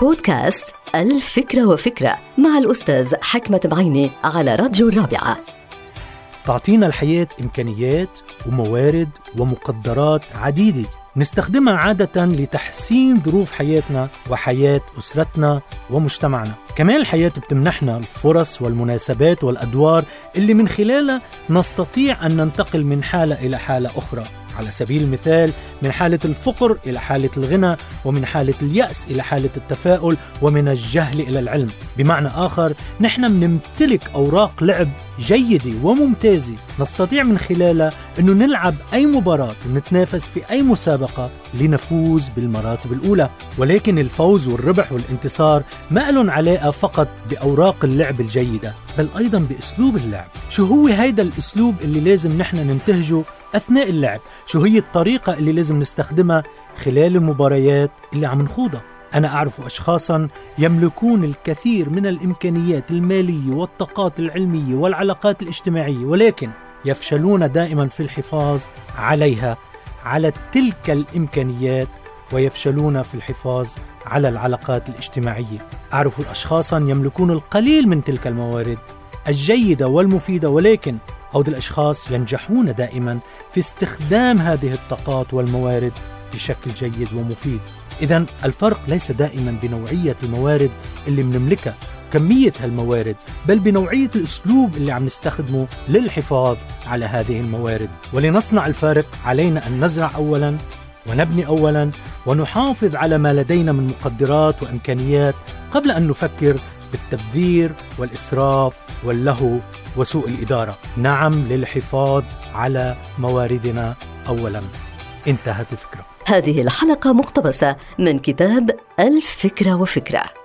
بودكاست الفكرة وفكرة مع الأستاذ حكمة بعيني على راديو الرابعة. تعطينا الحياة إمكانيات وموارد ومقدرات عديدة نستخدمها عادة لتحسين ظروف حياتنا وحياة أسرتنا ومجتمعنا. كمان الحياة بتمنحنا الفرص والمناسبات والأدوار اللي من خلالها نستطيع أن ننتقل من حالة إلى حالة أخرى. على سبيل المثال من حالة الفقر إلى حالة الغنى ومن حالة اليأس إلى حالة التفاؤل ومن الجهل إلى العلم. بمعنى آخر نحن بنمتلك أوراق لعب جيدة وممتازة. نستطيع من خلالها أنه نلعب أي مباراة ونتنافس في أي مسابقة لنفوز بالمراتب الأولى. ولكن الفوز والربح والانتصار ما لهم علاقة فقط بأوراق اللعب الجيدة بل أيضا بأسلوب اللعب. شو هو هيدا الأسلوب اللي لازم نحن ننتهجه أثناء اللعب؟ شو هي الطريقة اللي لازم نستخدمها خلال المباريات اللي عم نخوضها؟ أنا أعرف أشخاصا يملكون الكثير من الإمكانيات المالية والطاقات العلمية والعلاقات الاجتماعية ولكن يفشلون دائما في الحفاظ عليها على تلك الإمكانيات ويفشلون في الحفاظ على العلاقات الاجتماعية. أعرف أشخاصا يملكون القليل من تلك الموارد الجيدة والمفيدة ولكن هؤلاء الأشخاص ينجحون دائما في استخدام هذه الطاقات والموارد بشكل جيد ومفيد. إذا الفرق ليس دائما بنوعية الموارد اللي بنملكها كمية هالموارد بل بنوعية الأسلوب اللي عم نستخدمه للحفاظ على هذه الموارد. ولنصنع الفارق علينا أن نزرع أولا ونبني أولا ونحافظ على ما لدينا من مقدرات وإمكانيات قبل أن نفكر بالتبذير والإسراف واللهو وسوء الإدارة. نعم للحفاظ على مواردنا أولا. انتهت الفكرة. هذه الحلقة مقتبسة من كتاب الفكرة وفكرة.